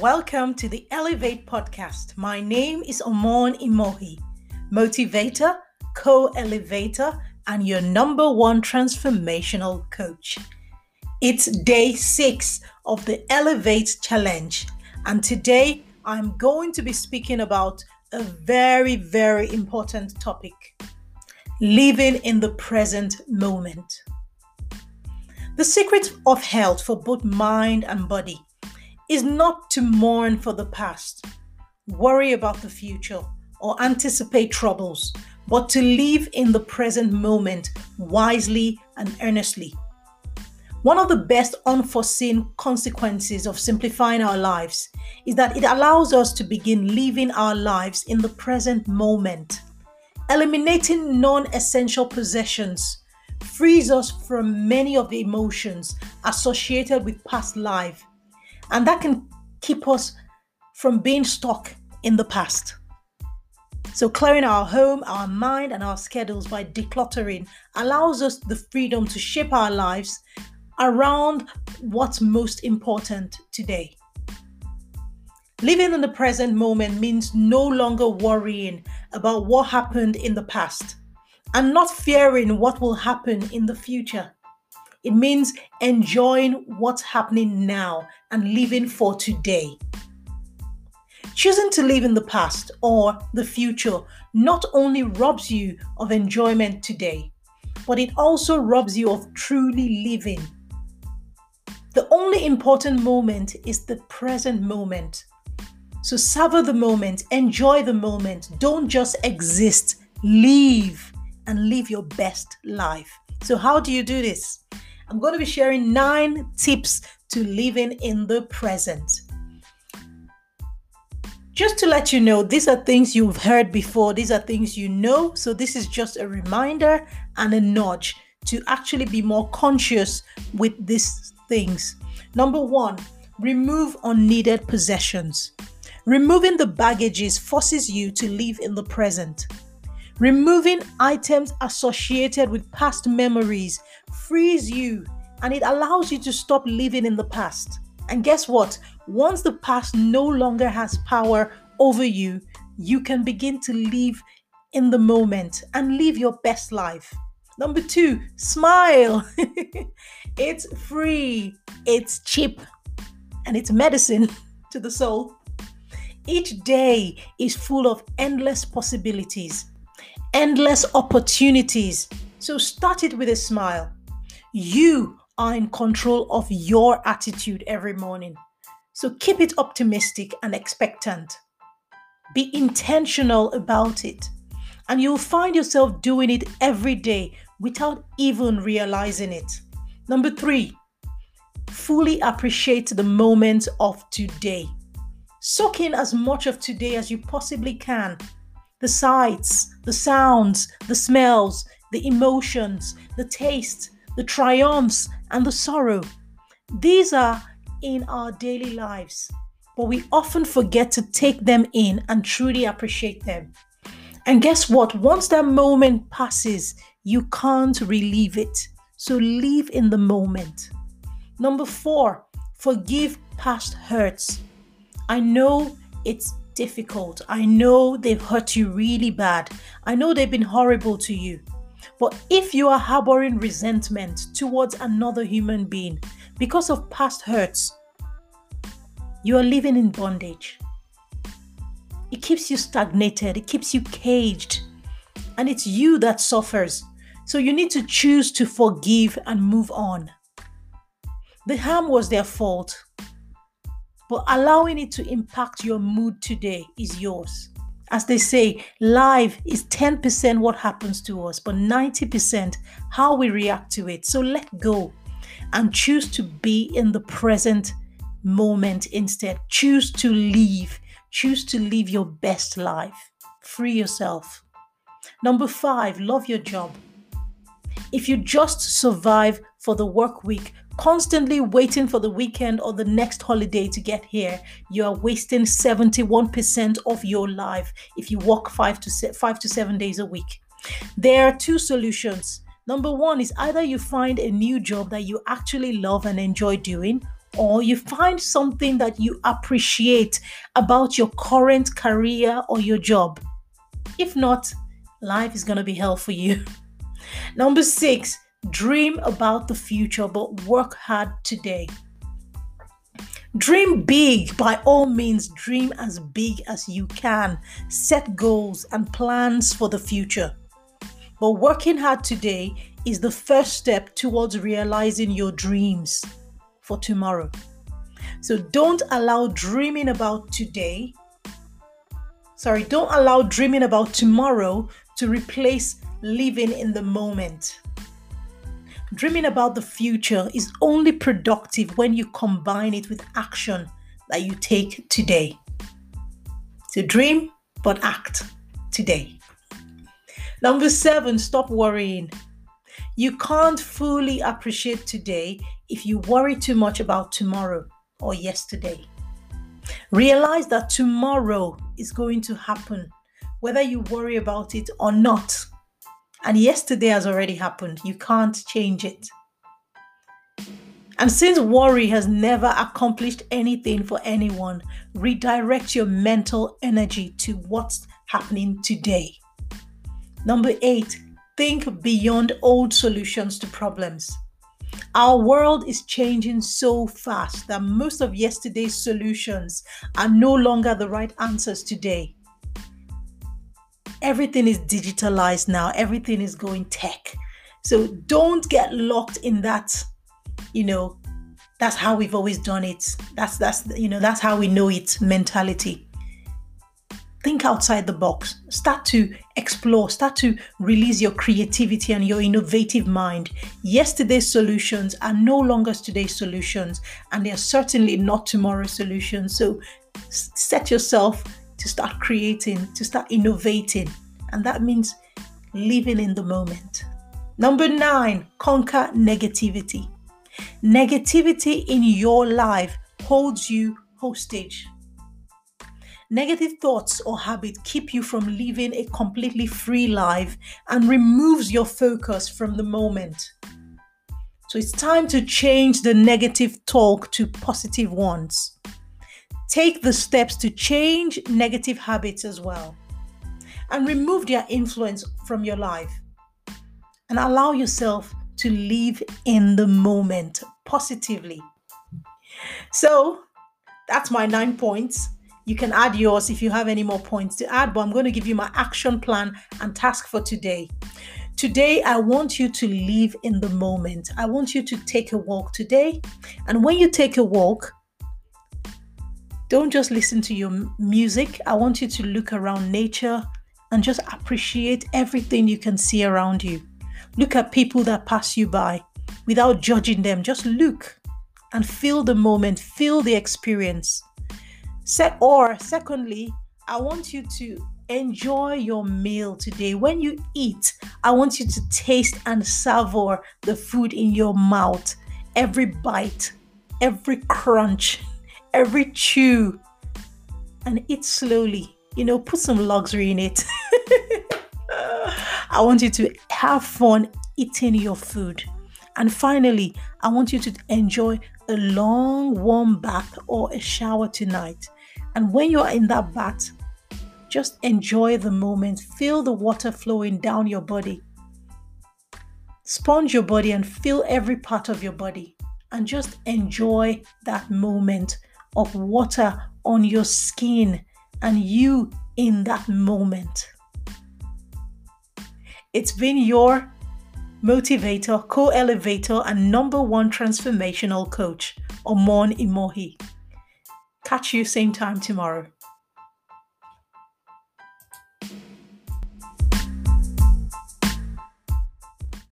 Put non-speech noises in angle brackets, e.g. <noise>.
Welcome to the Elevate podcast. My name is Omon Imohi, motivator, co elevator, and your number one transformational coach. It's day six of the Elevate Challenge, and today I'm going to be speaking about a very, very important topic living in the present moment. The secret of health for both mind and body is not to mourn for the past, worry about the future, or anticipate troubles, but to live in the present moment wisely and earnestly. One of the best unforeseen consequences of simplifying our lives is that it allows us to begin living our lives in the present moment. Eliminating non essential possessions frees us from many of the emotions associated with past life and that can keep us from being stuck in the past. So, clearing our home, our mind, and our schedules by decluttering allows us the freedom to shape our lives around what's most important today. Living in the present moment means no longer worrying about what happened in the past and not fearing what will happen in the future. It means enjoying what's happening now and living for today. Choosing to live in the past or the future not only robs you of enjoyment today, but it also robs you of truly living. The only important moment is the present moment. So savor the moment, enjoy the moment. Don't just exist, live and live your best life. So, how do you do this? I'm going to be sharing nine tips to living in the present. Just to let you know, these are things you've heard before, these are things you know. So, this is just a reminder and a nudge to actually be more conscious with these things. Number one, remove unneeded possessions. Removing the baggages forces you to live in the present. Removing items associated with past memories frees you and it allows you to stop living in the past. And guess what? Once the past no longer has power over you, you can begin to live in the moment and live your best life. Number two, smile. <laughs> it's free, it's cheap, and it's medicine <laughs> to the soul. Each day is full of endless possibilities endless opportunities. So start it with a smile. You are in control of your attitude every morning. So keep it optimistic and expectant. Be intentional about it. And you'll find yourself doing it every day without even realizing it. Number three, fully appreciate the moment of today. Soak in as much of today as you possibly can the sights, the sounds, the smells, the emotions, the taste, the triumphs, and the sorrow. These are in our daily lives, but we often forget to take them in and truly appreciate them. And guess what? Once that moment passes, you can't relieve it. So live in the moment. Number four, forgive past hurts. I know it's difficult. I know they've hurt you really bad. I know they've been horrible to you. But if you are harboring resentment towards another human being because of past hurts, you are living in bondage. It keeps you stagnated, it keeps you caged, and it's you that suffers. So you need to choose to forgive and move on. The harm was their fault but allowing it to impact your mood today is yours. As they say, life is 10% what happens to us, but 90% how we react to it. So let go and choose to be in the present moment instead. Choose to live. Choose to live your best life. Free yourself. Number five, love your job. If you just survive for the work week, constantly waiting for the weekend or the next holiday to get here, you are wasting 71% of your life if you work 5 to 5 to 7 days a week. There are two solutions. Number 1 is either you find a new job that you actually love and enjoy doing or you find something that you appreciate about your current career or your job. If not, life is going to be hell for you. <laughs> Number six, dream about the future, but work hard today. Dream big, by all means, dream as big as you can. Set goals and plans for the future. But working hard today is the first step towards realizing your dreams for tomorrow. So don't allow dreaming about today, sorry, don't allow dreaming about tomorrow to replace living in the moment. Dreaming about the future is only productive when you combine it with action that you take today. So dream, but act today. Number seven, stop worrying. You can't fully appreciate today if you worry too much about tomorrow or yesterday. Realize that tomorrow is going to happen, whether you worry about it or not. And yesterday has already happened. You can't change it. And since worry has never accomplished anything for anyone, redirect your mental energy to what's happening today. Number eight, think beyond old solutions to problems. Our world is changing so fast that most of yesterday's solutions are no longer the right answers today everything is digitalized now, everything is going tech. So don't get locked in that, you know, that's how we've always done it. That's that's you know, that's how we know it mentality. Think outside the box. Start to explore, start to release your creativity and your innovative mind. Yesterday's solutions are no longer today's solutions, and they are certainly not tomorrow's solutions. So set yourself to start creating, to start innovating. And that means living in the moment. Number nine, conquer negativity. Negativity in your life holds you hostage. Negative thoughts or habits keep you from living a completely free life and removes your focus from the moment. So it's time to change the negative talk to positive ones. Take the steps to change negative habits as well and remove their influence from your life. And allow yourself to live in the moment positively. So that's my nine points. You can add yours if you have any more points to add, but I'm going to give you my action plan and task for today. Today, I want you to live in the moment. I want you to take a walk today. And when you take a walk, don't just listen to your music. I want you to look around nature and just appreciate everything you can see around you. Look at people that pass you by without judging them. Just look and feel the moment, feel the experience. Se- or, secondly, I want you to enjoy your meal today. When you eat, I want you to taste and savor the food in your mouth. Every bite, every crunch, every chew and eat slowly. You know, put some luxury in it. <laughs> I want you to have fun eating your food. And finally, I want you to enjoy a long warm bath or a shower tonight. And when you are in that bath, just enjoy the moment. Feel the water flowing down your body. Sponge your body and feel every part of your body. And just enjoy that moment of water on your skin and you in that moment. It's been your motivator, co elevator, and number one transformational coach, Omon Imohi. Catch you same time tomorrow.